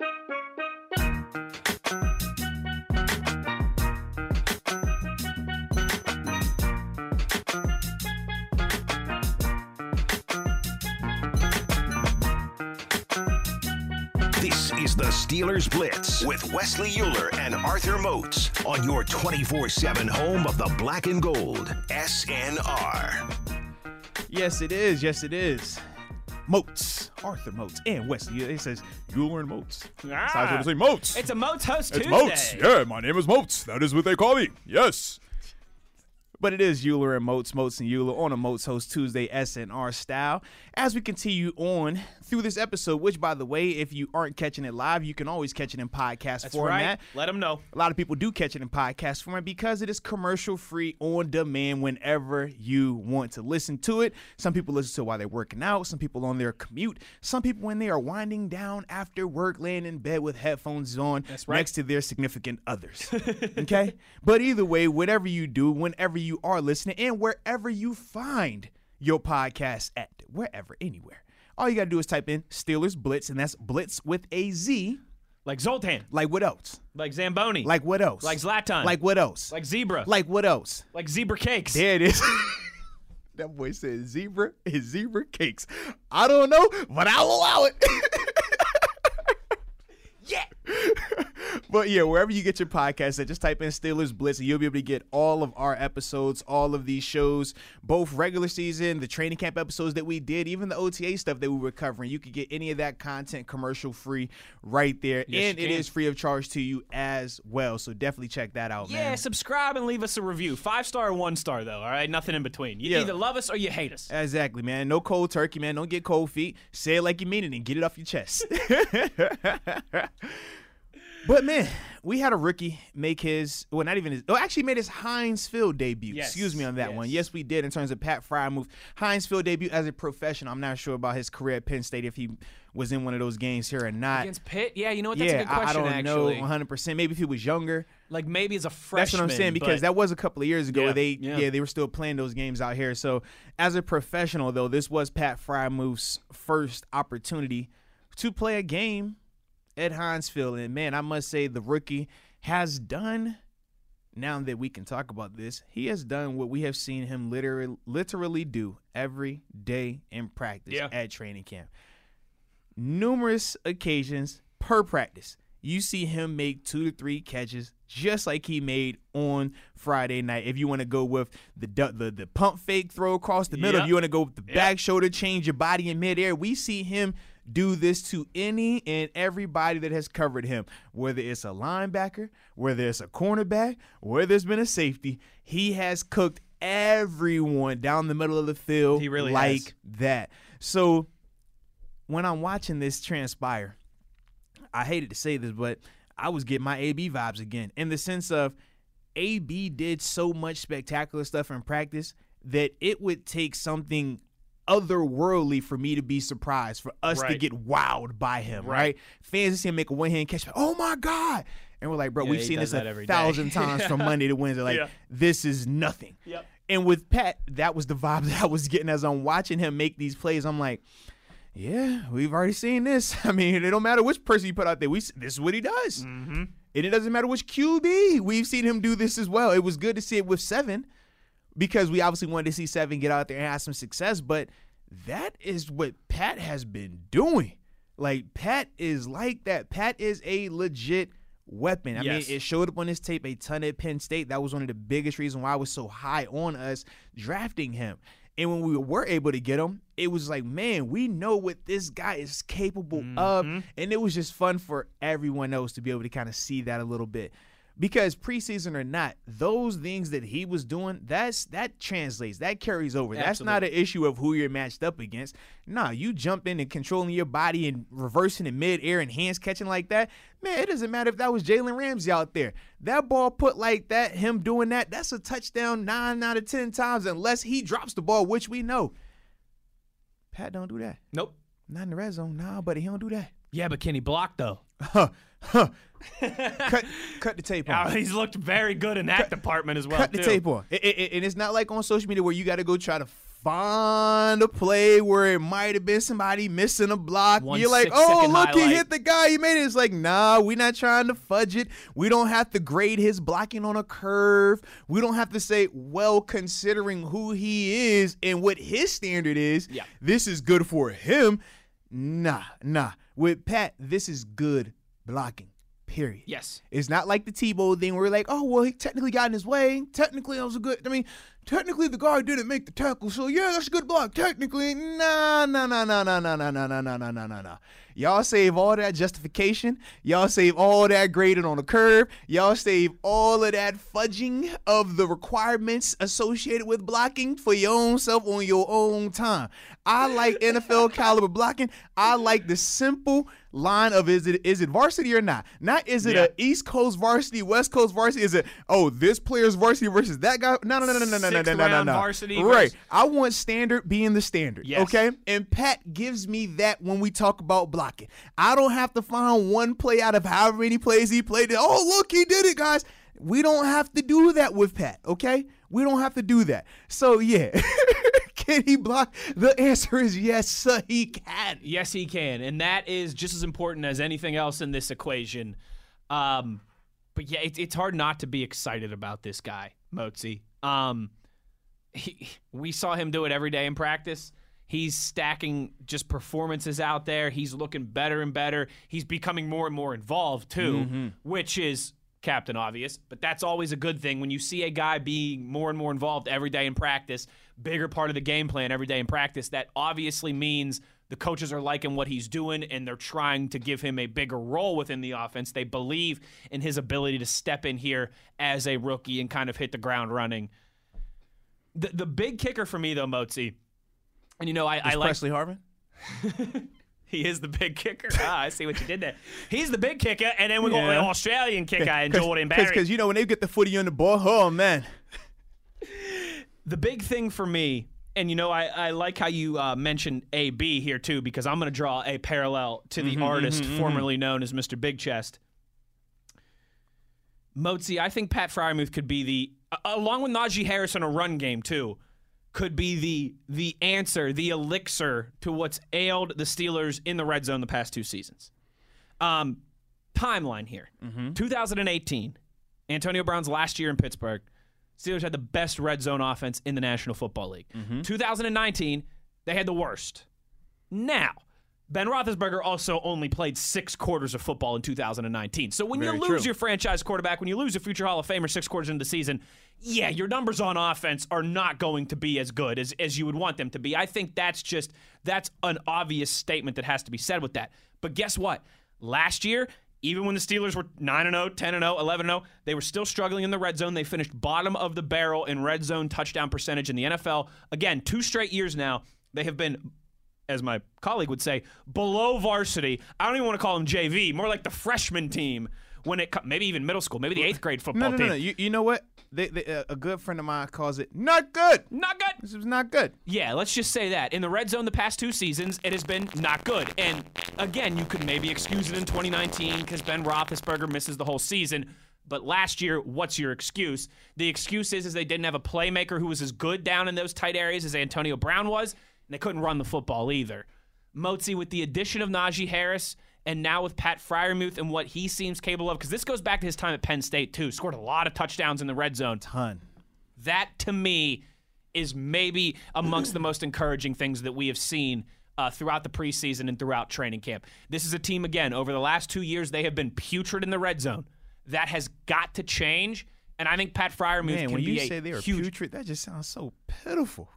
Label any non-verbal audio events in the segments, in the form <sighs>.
This is the Steelers Blitz with Wesley Euler and Arthur Moats on your 24 7 home of the black and gold. SNR. Yes, it is. Yes, it is. Moats, Arthur Moats, and Wesley. It says Euler and Moats. Ah. So I was going to say Moats. It's a Moats Host It's Tuesday. Moats. Yeah, my name is Moats. That is what they call me. Yes. But it is Euler and Moats, Moats and Euler on a Moats Host Tuesday SNR style. As we continue on through this episode, which, by the way, if you aren't catching it live, you can always catch it in podcast That's format. right. Let them know. A lot of people do catch it in podcast format because it is commercial free on demand whenever you want to listen to it. Some people listen to it while they're working out, some people on their commute, some people when they are winding down after work, laying in bed with headphones on That's right. next to their significant others. <laughs> okay? But either way, whatever you do, whenever you are listening, and wherever you find your podcast at, wherever, anywhere. All you got to do is type in Steelers Blitz, and that's Blitz with a Z. Like Zoltan. Like what else? Like Zamboni. Like what else? Like Zlatan. Like what else? Like Zebra. Like what else? like Zebra Cakes. There it is. <laughs> that boy said zebra is zebra cakes. I don't know, but I'll allow it. <laughs> yeah. <laughs> but yeah, wherever you get your podcast at, just type in Steelers Blitz and you'll be able to get all of our episodes, all of these shows, both regular season, the training camp episodes that we did, even the OTA stuff that we were covering. You could get any of that content commercial free right there. Yes, and it is free of charge to you as well. So definitely check that out, Yeah, man. subscribe and leave us a review. Five star or one star, though, all right? Nothing in between. You Yeah. either love us or you hate us. Exactly, man. No cold turkey, man. Don't get cold feet. Say it like you mean it and get it off your chest. <laughs> but man, we had a rookie make his well, not even his. Oh, actually made his Heinz Field debut. Yes, Excuse me on that one. yes. Yes, we did in terms of Pat Freiermuth. Heinz Field debut as a professional. I'm not sure about his career at Penn State if he was in one of those games here or not. Against Pitt? Yeah, you know what? That's yeah, a good I- I, question, don't actually. know 100. percent Maybe if he was younger. Like maybe as a freshman. That's what I'm saying because that was a couple of years ago. Yeah, they yeah. yeah. they were still playing those games out here. So as a professional though, this was Pat Freiermuth's first opportunity to play a game at Heinz Field, and man, I must say the rookie has done. Now that we can talk about this, he has done what we have seen him literally literally do every day in practice Yeah. at training camp numerous occasions per practice. You see him make two to three catches, just like he made on Friday night. If you want to go with the the the pump fake throw across the middle, Yep. if you want to go with the back shoulder change your body in midair, we see him do this to any and everybody that has covered him, whether it's a linebacker, whether it's a cornerback, whether it's been a safety. He has cooked everyone down the middle of the field He really like has. that. So when I'm watching this transpire, I hated to say this, but I was getting my AB vibes again in the sense of AB did so much spectacular stuff in practice that it would take something otherworldly for me to be surprised, for us to get wowed by him, right? Right. Fans see him make a one hand catch, oh my God. And we're like, bro, Yeah, we've seen this a thousand <laughs> times from Monday to Wednesday. Like, Yeah. this is nothing. Yep. And with Pat, that was the vibe <laughs> that I was getting as I'm watching him make these plays. I'm like, yeah, we've already seen this. <laughs> I mean, it don't matter which person you put out there. We this is what he does, Mm-hmm. and it doesn't matter which QB. We've seen him do this as well. It was good to see it with seven because we obviously wanted to see seven get out there and have some success. But that is what Pat has been doing. Like Pat is like that. Pat is a legit weapon. I Yes. mean, it showed up on his tape a ton at Penn State. That was one of the biggest reasons why I was so high on us drafting him. And when we were able to get him, it was like, man, we know what this guy is capable of. Mm-hmm. And it was just fun for everyone else to be able to kind of see that a little bit. Because preseason or not, those things that he was doing, that's that translates, that carries over. That's not an issue of who you're matched up against. Nah, you jump in and controlling your body and reversing in midair and hands catching like that. Man, it doesn't matter if that was Jalen Ramsey out there. That ball put like that, him doing that, that's a touchdown nine out of ten times, unless he drops the ball, which we know. Pat don't do that. Nope. Not in the red zone. Nah, buddy, he don't do that. Yeah, but can he block though? <laughs> Huh, <laughs> cut, cut the tape on. Uh, he's looked very good in that department as well. cut the too. tape on. It- it- and it's not like on social media where you got to go try to find a play where it might have been somebody missing a block. One You're like, oh, look, he hit the guy. He made it. It's like, nah, we're not trying to fudge it. We don't have to grade his blocking on a curve. We don't have to say, well, considering who he is and what his standard is, Yeah. this is good for him. Nah, nah. With Pat, this is good blocking. Period. Yes. It's not like the Tebow thing where we're like, oh well, he technically got in his way. Technically, that was a good. I mean, technically the guard didn't make the tackle, so yeah, that's a good block. Technically, nah, nah, nah, nah, nah, nah, nah, nah, nah, nah, nah, nah, nah, nah. Y'all save all that justification. Y'all save all that grading on the curve. Y'all save all of that fudging of the requirements associated with blocking for your own self on your own time. I like NFL caliber blocking. I like the simple line of is it is it varsity or not? Not is it Yeah. a East Coast varsity, West Coast varsity? Is it oh this player's varsity versus that guy? No, no, no, no, no, no, no, no, no, no, no. varsity Right. versus- I want standard being the standard. Yes. Okay. And Pat gives me that when we talk about blocking. I don't have to find one play out of however many plays he played. Oh look, he did it, guys. We don't have to do that with Pat. Okay. We don't have to do that. So yeah. <laughs> Can he block? The answer is yes, sir, he can. Yes, he can, and that is just as important as anything else in this equation. Um, but yeah, it, it's hard not to be excited about this guy, Motzi. Um, he, we saw him do it every day in practice. He's stacking just performances out there. He's looking better and better. He's becoming more and more involved too, which is captain obvious, but that's always a good thing when you see a guy being more and more involved every day in practice, bigger part of the game plan every day in practice. That obviously means the coaches are liking what he's doing and they're trying to give him a bigger role within the offense. They believe in his ability to step in here as a rookie and kind of hit the ground running. The the big kicker for me though, Motzi, and you know I, I like Pressley Harvin? <laughs> he is the big kicker. Ah, I see what you did there. He's the big kicker, and then we got Yeah. the Australian kicker and <laughs> Jordan Berry. Because you know when they get the footy on the ball, oh man. The big thing for me, and you know, I, I like how you uh, mentioned AB here too, because I'm going to draw a parallel to the artist formerly known as Mr. Big Chest. Motzi, I think Pat Freiermuth could be the, along with Najee Harris in a run game too, could be the the answer, the elixir to what's ailed the Steelers in the red zone the past two seasons. Um, timeline here: 2018, Antonio Brown's last year in Pittsburgh. Steelers had the best red zone offense in the National Football League. Mm-hmm. 2019, they had the worst. Now, Ben Roethlisberger also only played six quarters of football in 2019. So when Very you lose true. your franchise quarterback, when you lose a future Hall of Famer six quarters into the season, yeah, your numbers on offense are not going to be as good as, as you would want them to be. I think that's just that's an obvious statement that has to be said with that. But guess what? Last year, even when the Steelers were 9 0, 10 0, 11 0, they were still struggling in the red zone. They finished bottom of the barrel in red zone touchdown percentage in the NFL. Again, two straight years now, they have been as my colleague would say, below varsity. I don't even want to call them JV, more like the freshman team when it co- maybe even middle school, maybe the eighth grade football No, no, team. no, no. You, you know what? They, they, uh, a good friend of mine calls it not good. Not good. This is not good. Yeah, let's just say that. In the red zone the past two seasons, it has been not good. And again, you could maybe excuse it in 2019 because Ben Roethlisberger misses the whole season. But last year, what's your excuse? The excuse is, is they didn't have a playmaker who was as good down in those tight areas as Antonio Brown was, and they couldn't run the football either. Motzi, with the addition of Najee Harris, and now with Pat Freiermuth and what he seems capable of, because this goes back to his time at Penn State too, scored a lot of touchdowns in the red zone Ton. that to me is maybe amongst the most encouraging things that we have seen uh, throughout the preseason and throughout training camp. This is a team, again, over the last two years, they have been putrid in the red zone. That has got to change. And I think Pat Freiermuth Man, can when be you a say they were huge. putrid, that just sounds so pitiful.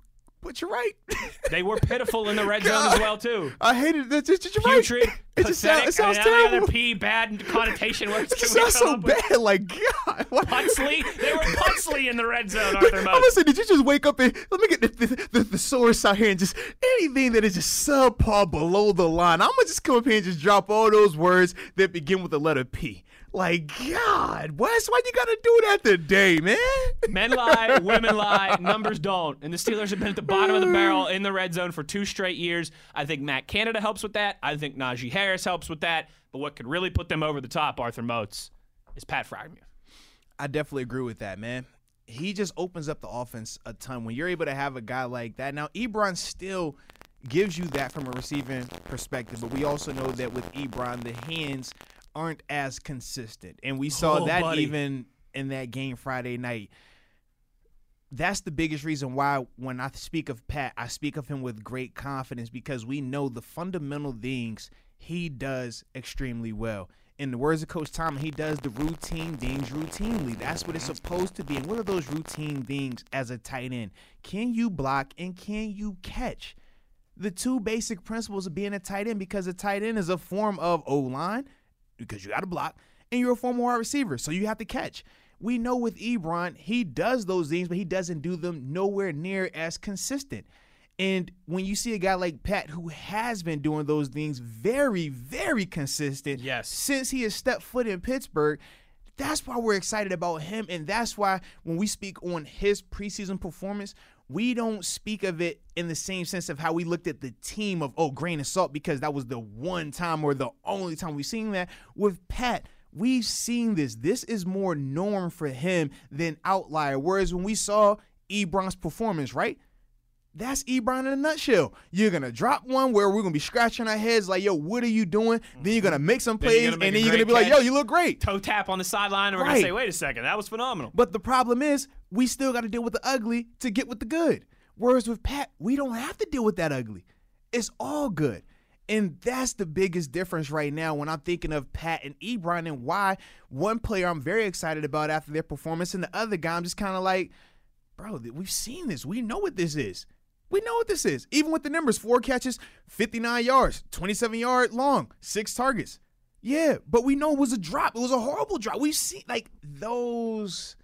But you're right. <laughs> They were pitiful in the red zone as well too. I hated that. Just, you're Putrid, right. It just sounds, it sounds and any other. P bad connotation words. <laughs> It can just sounds so up with? bad. Like God. What? Putsley, they were Putsley in the red zone, Arthur I'm Moat. gonna say, did you just wake up and let me get the, the, the thesaurus out here and just anything that is just subpar below the line? I'm gonna just come up here and just drop all those words that begin with the letter P. Like God, Wes, why you gotta do that today, man? Men lie, women lie, numbers don't. And the Steelers have been at the bottom of the barrel <sighs> in the red zone for two straight years. I think Matt Canada helps with that. I think Najee Harris helps with that. But what could really put them over the top, Arthur Moats, is Pat Freiermuth. I definitely agree with that, man. he just opens up the offense a ton when you're able to have a guy like that. Now, Ebron still gives you that from a receiving perspective, but we also know that with Ebron, the hands aren't as consistent. And we saw Oh, that buddy. even in that game Friday night. That's the biggest reason why when I speak of Pat, I speak of him with great confidence because we know the fundamental things he does extremely well. In the words of Coach Tom, he does the routine things routinely. That's what it's supposed to be. And what are those routine things as a tight end? Can you block and can you catch? The two basic principles of being a tight end because a tight end is a form of O line because you got to block, and you're a former wide receiver, so you have to catch. We know with Ebron, he does those things, but he doesn't do them nowhere near as consistent. And when you see a guy like Pat who has been doing those things very, very consistent Yes. since he has stepped foot in Pittsburgh, that's why we're excited about him. And that's why when we speak on his preseason performance, we don't speak of it in the same sense of how we looked at the team of, oh, grain of salt, because that was the one time or the only time we've seen that. With Pat, we've seen this. This is more norm for him than outlier. Whereas when we saw Ebron's performance, right? That's Ebron in a nutshell. You're gonna drop one where we're gonna be scratching our heads like, yo, what are you doing? Then you're gonna mm-hmm. make some plays, gonna make and then you're gonna be like, yo, you look great. Toe tap on the sideline, and we're Right. gonna say, "Wait a second, that was phenomenal." But the problem is, we still got to deal with the ugly to get with the good. Whereas with Pat, we don't have to deal with that ugly. It's all good. And that's the biggest difference right now when I'm thinking of Pat and Ebron and why one player I'm very excited about after their performance and the other guy I'm just kind of like, bro, we've seen this. We know what this is. We know what this is. Even with the numbers, four catches, 59 yards, 27 yard long, six targets. Yeah, but we know it was a drop. It was a horrible drop. We've seen like those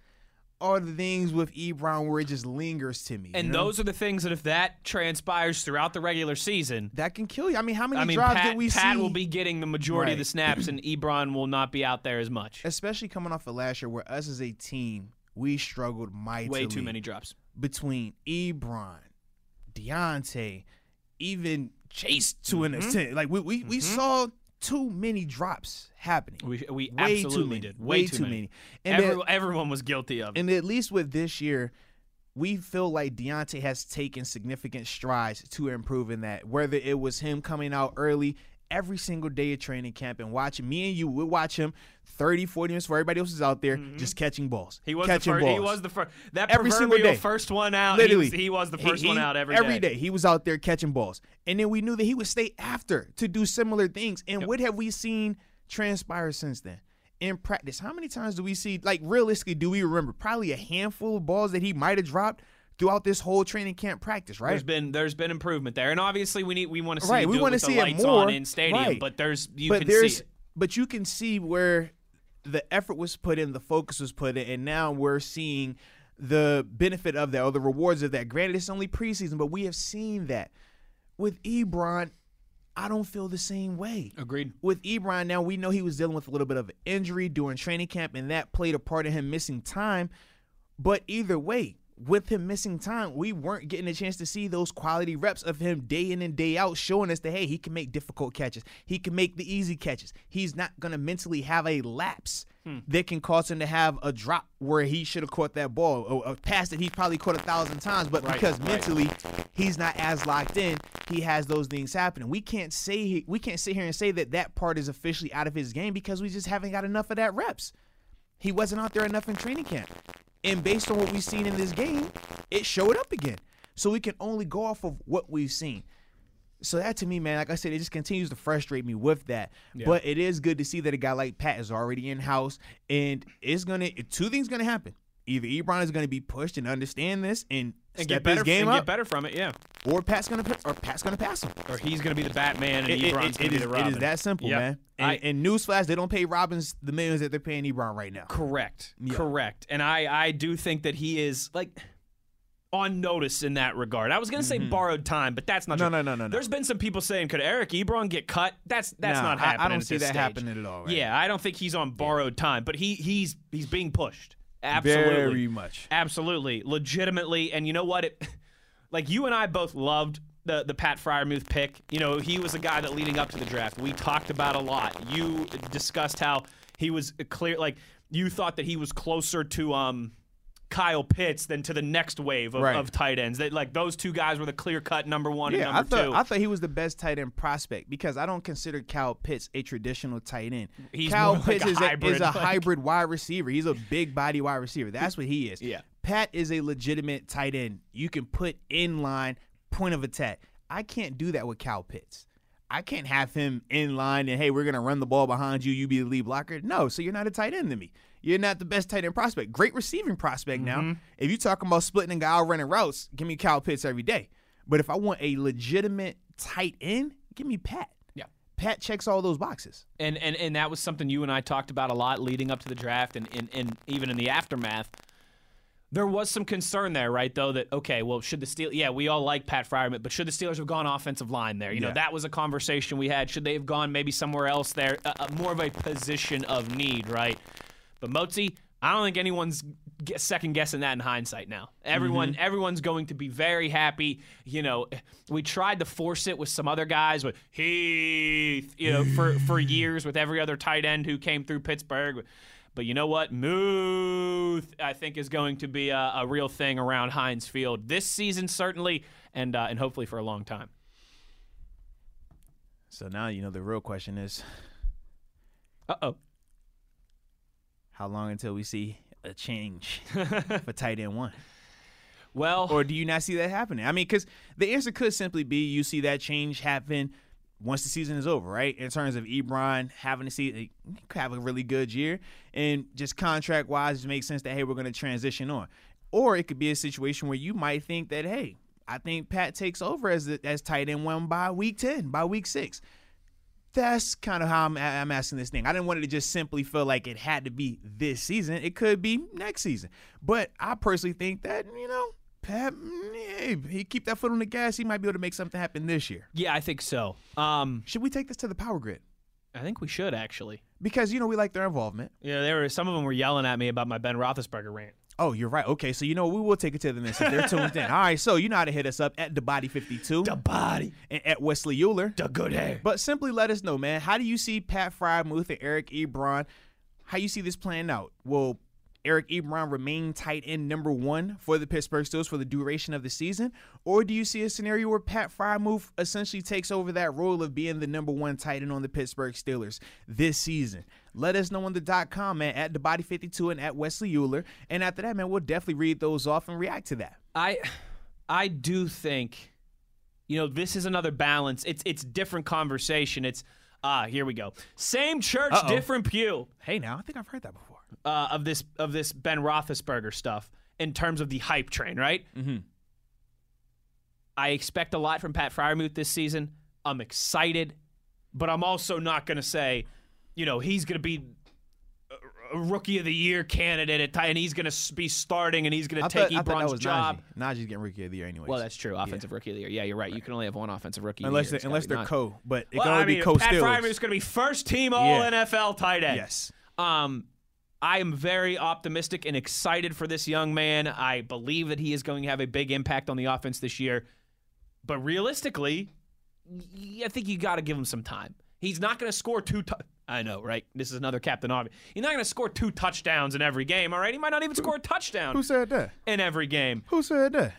are the things with Ebron where it just lingers to me. And you know? those are the things that if that transpires throughout the regular season, that can kill you. I mean, how many I mean, drives Pat, did we see? Pat see? will be getting the majority of the snaps, and <clears throat> Ebron will not be out there as much. especially coming off of last year where us as a team, we struggled mightily. Way too many drops. between Ebron, Diontae, even Chase to an Mm-hmm. extent. Like we we, we saw too many drops happening. We, we Way too absolutely many. did. Way too many. And Every, that- everyone was guilty of it. And at least with this year, we feel like Diontae has taken significant strides to improve in that. Whether it was him coming out early every single day of training camp and watching me and you would watch him 30, 40 minutes for everybody else is out there just catching balls. Mm-hmm. He was the catching first. balls. He was the first. That Every single day. first one out. Literally, he was, he was the first He- one out every every day. He was out there catching balls, and then we knew that he would stay after to do similar things. And what have we seen transpire since then? In practice, how many times do we see? Like realistically, do we remember? Probably a handful of balls that he might have dropped throughout this whole training camp practice, right? There's been there's been improvement there, and obviously we need we want to see Right, we wanna see it lights more. on in stadium, Right. but there's you but can there's see it. but you can see where the effort was put in, the focus was put in, and now we're seeing the benefit of that or the rewards of that. Granted, it's only preseason, but we have seen that with Ebron. I don't feel the same way. Agreed. With Ebron, now we know he was dealing with a little bit of an injury during training camp, and that played a part in him missing time. But either way, with him missing time, we weren't getting a chance to see those quality reps of him day in and day out, showing us that hey, he can make difficult catches, he can make the easy catches. He's not gonna mentally have a lapse hmm. that can cause him to have a drop where he should have caught that ball, a pass that he's probably caught a thousand times, but Right, because right. mentally he's not as locked in, he has those things happening. We can't say we can't sit here and say that that part is officially out of his game because we just haven't got enough of that reps. He wasn't out there enough in training camp. And based on what we've seen in this game, it showed up again. So we can only go off of what we've seen. So that to me, man, like I said, it just continues to frustrate me with that. But it is good to see that a guy like Pat is already in house, and it's gonna two things gonna happen. Either Ebron is gonna be pushed and understand this and, And step get better his game and up, get better from it, yeah. or Pat's gonna or Pat's gonna pass him. Or he's gonna be the Batman, and It- Ebron's it- gonna it be is- the Robin. It is that simple, Yep. man. And, I- and newsflash, they don't pay Robbins the millions that they're paying Ebron right now. Correct. Yeah. Correct. And I I do think that he is like on notice in that regard. I was gonna say borrowed time, but that's not Mm-hmm. No, true. no, no, no, no. There's been some people saying, could Eric Ebron get cut? That's that's Nah, not I- I don't see that stage. happening at all right yeah, I don't think he's on borrowed time, but he he's he's being pushed. Absolutely. Very much. Absolutely, legitimately, and you know what? It, <laughs> like you and I both loved the the Pat Freiermuth pick. You know, he was a guy that leading up to the draft we talked about a lot. You discussed how he was clear, like you thought that he was closer to um Kyle Pitts than to the next wave of, Right. of tight ends. That like those two guys were the clear cut number one and Yeah, I number thought two. I thought he was the best tight end prospect because I don't consider Kyle Pitts a traditional tight end. He's Kyle more like Pitts a is, hybrid, a, is <laughs> a like- hybrid wide receiver. He's a big body wide receiver. That's what he is. Yeah. Pat is a legitimate tight end. You can put in line, point of attack. I can't do that with Kyle Pitts. I can't have him in line and hey, we're gonna run the ball behind you. You be the lead blocker. No, so you're not a tight end to me. You're not the best tight end prospect. Great receiving prospect Mm-hmm. now. If you're talking about splitting a guy out running routes, give me Kyle Pitts every day. But if I want a legitimate tight end, give me Pat. Yeah. Pat checks all those boxes. and, and and that was something you and I talked about a lot leading up to the draft and, and, and even in the aftermath. There was some concern there, right? Though that okay, well, should the Steelers? Yeah, we all like Pat Fryerman, but should the Steelers have gone offensive line there? You know, that was a conversation we had. Should they have gone maybe somewhere else there? Uh, more of a position of need, right? But Motzi, I don't think anyone's second guessing that in hindsight now. Everyone, everyone's going to be very happy. You know, we tried to force it with some other guys, with Heath, you know, for for years with every other tight end who came through Pittsburgh. But you know what? Muth, I think, is going to be a, a real thing around Heinz Field this season, certainly, and uh, and hopefully for a long time. So now you know the real question is Uh oh. how long until we see a change <laughs> for tight end one? Well, Or do you not see that happening? I mean, because the answer could simply be you see that change happen once the season is over, right? In terms of Ebron having to see have a really good year, and just contract wise, it makes sense that hey, we're going to transition on. Or it could be a situation where you might think that hey, I think Pat takes over as the, as tight end one by week ten, by week six. That's kind of how I'm, I'm asking this thing. I didn't want it to just simply feel like it had to be this season. It could be next season. But I personally think that, you know, Yeah, he keep that foot on the gas. He might be able to make something happen this year. yeah, I think so. Um, Should we take this to the power grid? I think we should actually. Because, you know, we like their involvement. Yeah, there were some of them were yelling at me about my Ben Roethlisberger rant. Oh, you're right. Okay, so you know we will take it to the next. If they're tuned in. All right, so you know how to hit us up at the body 52 the body, and at Wesley Euler. the good hair. But simply let us know, man. How do you see Pat Freiermuth and Eric Ebron? How you see this playing out? Will Eric Ebron remain tight end number one for the Pittsburgh Steelers for the duration of the season, or do you see a scenario where Pat Freiermuth essentially takes over that role of being the number one tight end on the Pittsburgh Steelers this season? Let us know on the dot com, man, at the body 52 and at Wesley Euler. And after that, man, we'll definitely read those off and react to that. I I do think you know this is another balance. It's it's different conversation. It's ah here we go. Same church, Uh-oh. different pew Hey, now I think I've heard that before. Uh, of this of this Ben Roethlisberger stuff in terms of the hype train, right? Mm-hmm. I expect a lot from Pat Freiermuth this season. I'm excited, but I'm also not going to say, you know, he's going to be a- rookie of the year candidate at tight, and he's going to be starting, and he's going to take thought, Ebron's job. Najee. Najee's getting rookie of the year anyway. Well, that's true. Offensive rookie of the year. Yeah, you're right. You can only have one offensive rookie. unless the year. unless It's they're co, but it Well, can only I mean, be co Pat Freiermuth is going to be first team All Yeah. NFL tight end. Yes. Um, I am very optimistic and excited for this young man. I believe that he is going to have a big impact on the offense this year. But realistically, I think you got to give him some time. He's not going to score two. I know, right? This is another Captain Obvious. He's not going to score two touchdowns in every game. All right, he might not even score a touchdown Who said that? in every game. Who said that?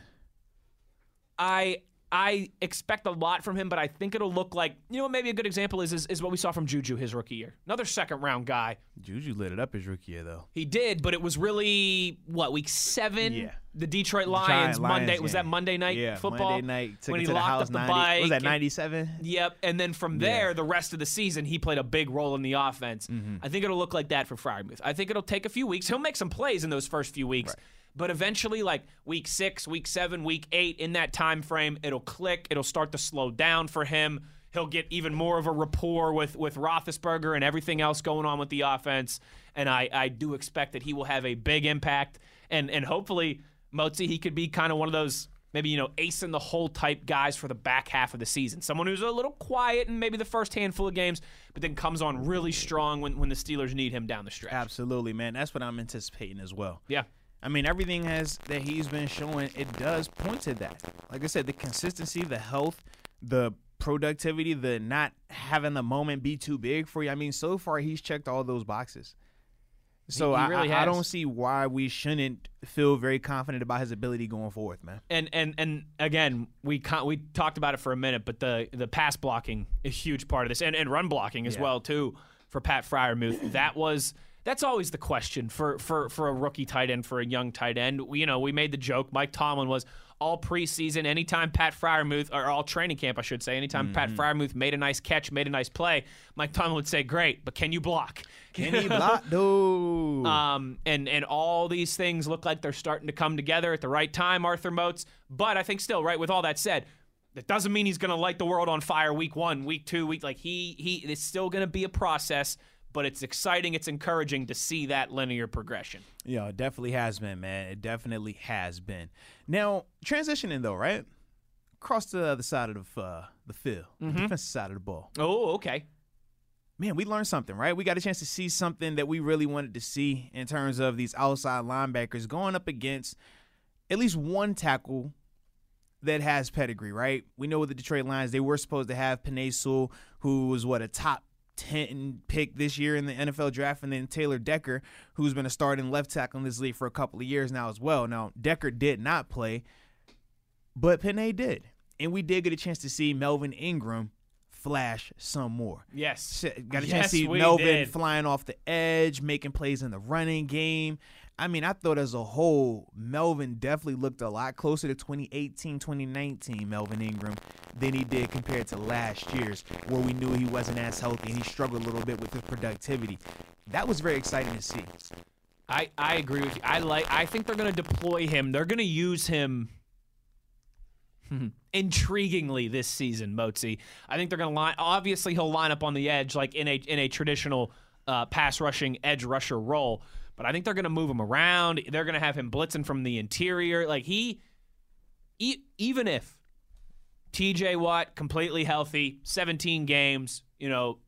I I expect a lot from him, but I think it'll look like you know maybe a good example is is, is what we saw from Juju his rookie year. Another second round guy. Juju lit it up his rookie year, though. He did, but it was really what week seven. Yeah. The Detroit Lions Giant Monday Lions was that Monday night yeah, football? Monday night when it he to the locked house. up the 90 bike. was that ninety seven? Yep, and then from there, the rest of the season, he played a big role in the offense. Mm-hmm. I think it'll look like that for Freiermuth. I think it'll take a few weeks. He'll make some plays in those first few weeks, but eventually, like week six, week seven, week eight, in that time frame, it'll click. It'll start to slow down for him. He'll get even more of a rapport with with Roethlisberger and everything else going on with the offense. And I I do expect that he will have a big impact. And and hopefully, Motzi, he could be kind of one of those maybe you know ace in the hole type guys for the back half of the season. Someone who's a little quiet in maybe the first handful of games, but then comes on really strong when when the Steelers need him down the stretch. Absolutely, man. That's what I'm anticipating as well. Yeah. I mean, everything has that he's been showing, it does point to that. Like I said, the consistency, the health, the productivity, the not having the moment be too big for you. I mean, so far he's checked all those boxes. So he I, really I, I don't see why we shouldn't feel very confident about his ability going forward, man. And and and again, we con- we talked about it for a minute, but the the pass blocking is a huge part of this, and and run blocking as Yeah. well too for Pat Freiermuth. that was that's always the question for for for a rookie tight end for a young tight end. We, you know, we made the joke. Mike Tomlin was all preseason, anytime Pat Freiermuth or all training camp, I should say, anytime Pat Freiermuth made a nice catch, made a nice play, Mike Tomlin would say, "Great, but can you block?" Can he block? <laughs> Dude. Um, and and all these things look like they're starting to come together at the right time, Arthur Moats. But I think still, right, with all that said, that doesn't mean he's going to light the world on fire week one, week two, week like he he. It's still going to be a process, but it's exciting, it's encouraging to see that linear progression. Yeah, it definitely has been, man. It definitely has been. Now, transitioning though, right? Across to the other side of the, uh, the field, the defensive side of the ball. Oh, okay. Man, we learned something, right? We got a chance to see something that we really wanted to see in terms of these outside linebackers going up against at least one tackle that has pedigree, right? We know with the Detroit Lions, they were supposed to have Panay Sewell, who was what a top 10 pick this year in the NFL draft, and then Taylor Decker, who's been a starting left tackle in this league for a couple of years now as well. Now, Decker did not play, but Penei did. And we did get a chance to see Melvin Ingram flash some more. Yes. Got a chance Yes, to see Melvin did. flying off the edge, making plays in the running game. I mean, I thought as a whole, Melvin definitely looked a lot closer to 2018, 2019 Melvin Ingram than he did compared to last year's, where we knew he wasn't as healthy and he struggled a little bit with his productivity. That was very exciting to see. I, I agree with you. I like. I think they're going to deploy him. They're going to use him <laughs> intriguingly this season, Mozi. I think they're going to line. Obviously, he'll line up on the edge like in a in a traditional uh, pass rushing edge rusher role. But I think they're going to move him around. They're going to have him blitzing from the interior. Like he, e- even if TJ Watt completely healthy, 17 games, you know,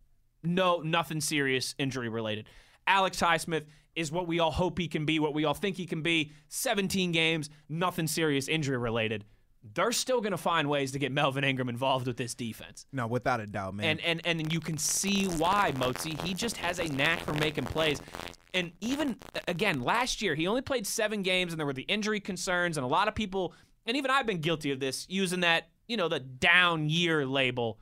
no nothing serious injury related. Alex Highsmith is what we all hope he can be, what we all think he can be. 17 games, nothing serious injury related. They're still going to find ways to get Melvin Ingram involved with this defense. No, without a doubt, man. And and and you can see why Mozi. He just has a knack for making plays. And even again, last year he only played seven games, and there were the injury concerns, and a lot of people, and even I've been guilty of this, using that you know the down year label.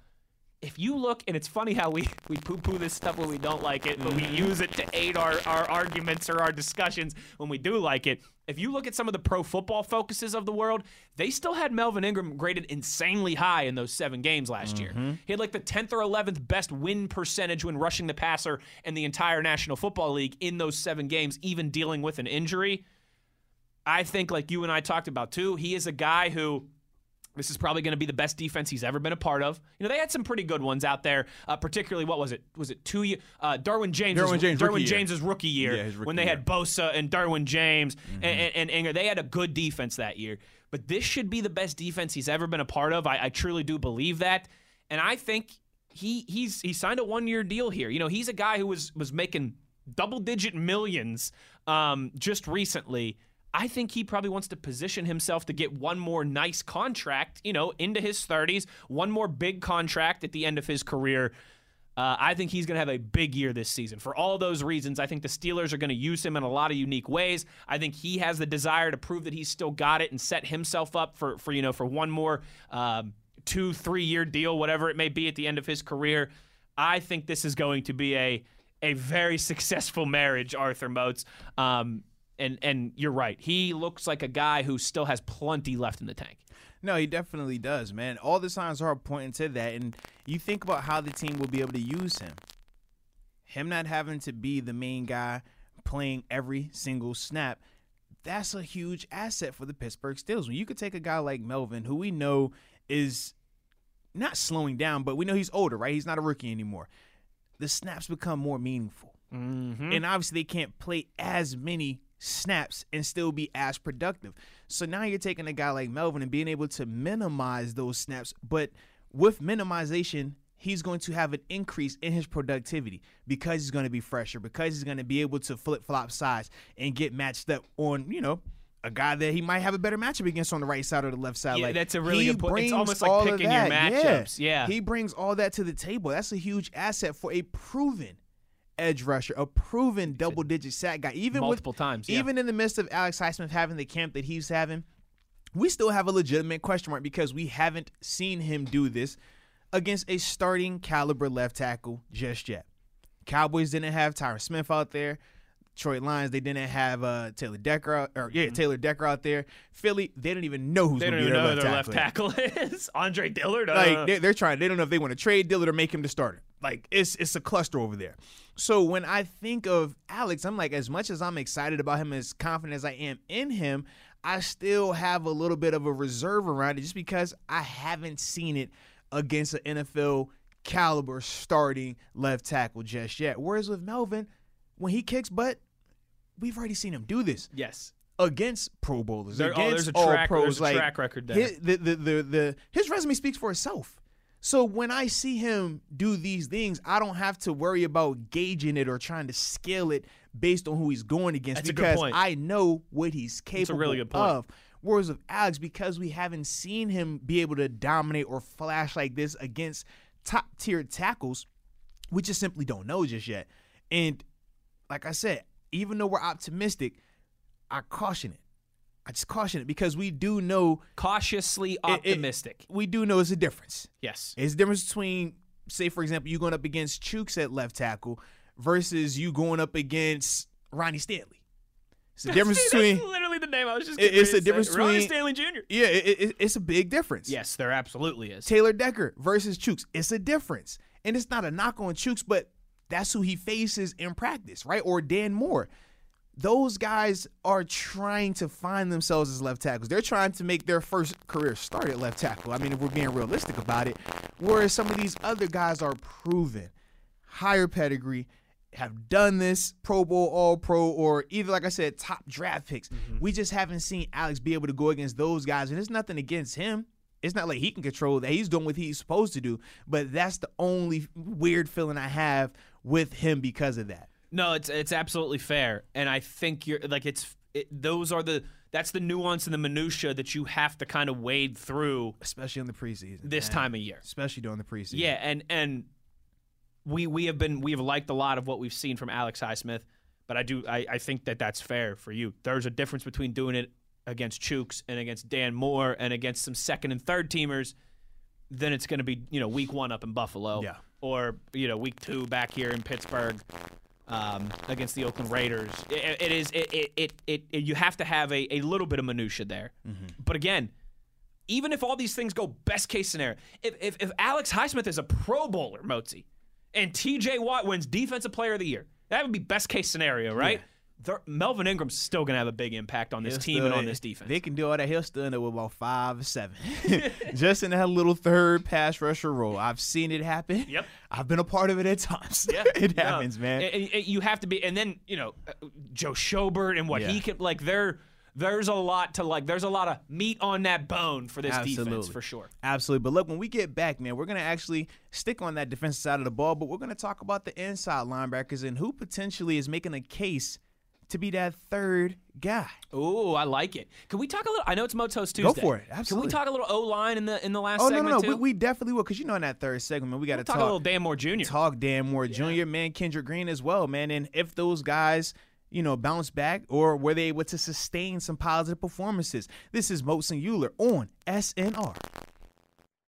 If you look, and it's funny how we <laughs> we poo poo this stuff when we don't like it, but we mm-hmm. use it to aid our our arguments or our discussions when we do like it. If you look at some of the pro football focuses of the world, they still had Melvin Ingram graded insanely high in those seven games last year. Mm-hmm. He had like the 10th or 11th best win percentage when rushing the passer in the entire National Football League in those seven games, even dealing with an injury. I think, like you and I talked about too, he is a guy who. This is probably going to be the best defense he's ever been a part of. You know, they had some pretty good ones out there. Uh, particularly, what was it? Was it two year? Uh, Derwin James. Derwin James Derwin rookie year. James's rookie year Yeah, rookie when they year. had Bosa and Derwin James Mm-hmm. and, and, and Inger. They had a good defense that year. But this should be the best defense he's ever been a part of. I, I truly do believe that. And I think he he's he signed a one year deal here. You know, he's a guy who was was making double digit millions um, just recently. I think he probably wants to position himself to get one more nice contract, you know, into his 30s, one more big contract at the end of his career. Uh, I think he's going to have a big year this season. For all those reasons, I think the Steelers are going to use him in a lot of unique ways. I think he has the desire to prove that he's still got it and set himself up for, for you know, for one more um, two, three year deal, whatever it may be at the end of his career. I think this is going to be a a very <laughs> successful marriage, Arthur Moats. Um, and and you're right. He looks like a guy who still has plenty left in the tank. No, he definitely does, man. All the signs are pointing to that. And you think about how the team will be able to use him. Him not having to be the main guy playing every single snap, that's a huge asset for the Pittsburgh Steelers. When you could take a guy like Melvin, who we know is not slowing down, but we know he's older, right? He's not a rookie anymore. The snaps become more meaningful. Mm-hmm. And obviously, they can't play as many snaps and still be as productive. So now you're taking a guy like Melvin and being able to minimize those snaps. But with minimization, he's going to have an increase in his productivity because he's going to be fresher, because he's going to be able to flip flop sides and get matched up on, you know, a guy that he might have a better matchup against on the right side or the left side. Yeah, like that's a really good point. It's almost like picking your matchups. Yeah. he brings all that to the table. That's a huge asset for a proven edge rusher, a proven double digit sack guy. Even Multiple with, times, yeah. Even in the midst of Alex Highsmith having the camp that he's having, we still have a legitimate question mark because we haven't seen him do this against a starting caliber left tackle just yet. Cowboys didn't have Tyron Smith out there. Detroit Lions, they didn't have uh, Taylor Decker out, or yeah, Taylor Decker out there. Philly, they don't even know who's Mm-hmm. Going to be their know left their tackle. left tackle <laughs> is. Andre Dillard. Uh, Like they, they're trying. They don't know if they want to trade Dillard or make him the starter. Like it's it's a cluster over there. So when I think of Alex, I'm like, as much as I'm excited about him, as confident as I am in him, I still have a little bit of a reserve around it, just because I haven't seen it against an NFL caliber starting left tackle just yet. Whereas with Melvin, when he kicks butt, we've already seen him do this yes. against Pro Bowlers, There- oh, against there's a all track- pros. there's a like, track record there. His, the, the, the, the, his resume speaks for itself. So when I see him do these things, I don't have to worry about gauging it or trying to scale it based on who he's going against That's because. I know what he's capable really good point. of. Whereas with Alex, because we haven't seen him be able to dominate or flash like this against top tier tackles, we just simply don't know just yet. And like I said, even though we're optimistic, I caution it. I just caution it because we do know Cautiously it- optimistic. we do know it's a difference. yes. It's a difference between, say, for example, you going up against Chukes at left tackle versus you going up against Ronnie Stanley. It's a <laughs> difference between. that's literally the name I was just. It- it's a difference say. Ronnie between- Stanley Jr. Yeah, it, it, it's a big difference. Yes, there absolutely is. Taylor Decker versus Chukes. It's a difference. And it's not a knock on Chukes, but that's who he faces in practice, right? Or Dan Moore. Those guys are trying to find themselves as left tackles. They're trying to make their first career start at left tackle. I mean, if we're being realistic about it. Whereas some of these other guys are proven, higher pedigree, have done this Pro Bowl, All Pro, or either, like I said, top draft picks. Mm-hmm. We just haven't seen Alex be able to go against those guys. And it's nothing against him. It's not like he can control that. He's doing what he's supposed to do. But that's the only weird feeling I have with him because of that. No, it's it's absolutely fair, and I think you're like it's it, those are the that's the nuance and the minutia that you have to kind of wade through Especially in the preseason. this man. time of year. Especially during the preseason. Yeah, and and we we have been we have liked a lot of what we've seen from Alex Highsmith, but I do I, I think that that's fair for you. There's a difference between doing it against Chukes and against Dan Moore and against some second and third teamers. Then it's going to be you know week one up in Buffalo, Yeah. or you know week two back here in Pittsburgh. Um, against the Oakland Raiders, it, it is it, it, it, it, you have to have a, a little bit of minutia there, but again, even if all these things go best case scenario, if, if, if Alex Highsmith is a Pro Bowler, Motzi, and TJ Watt wins Defensive Player of the Year, that would be best case scenario, right? They're- Melvin Ingram's still going to have a big impact on this He'll team still- and on this defense. They can do all that. He'll still end up with about five or seven. <laughs> <laughs> Just in that little third pass rusher role. I've seen it happen. Yep. I've been a part of it at times. Yeah, <laughs> it no. happens, man. And- and- you have to be, and then you know, uh, Joe Schobert and what he can like. There, there's a lot to like. There's a lot of meat on that bone for this defense for sure. Absolutely. But look, when we get back, man, we're going to actually stick on that defensive side of the ball, but we're going to talk about the inside linebackers and who potentially is making a case to be that third guy. Ooh, I like it. Can we talk a little? I know it's Moats Tuesday. Go for it. Absolutely. Can we talk a little O line in the in the last Oh, no, segment no, no. too? We, we definitely will because you know in that third segment, we got to talk, talk, a little Dan Moore Jr. talk Dan Moore Jr., man, Kendrick Green as well, man. And if those guys, you know, bounce back or were they able to sustain some positive performances? This is Moats and Euler on SNR.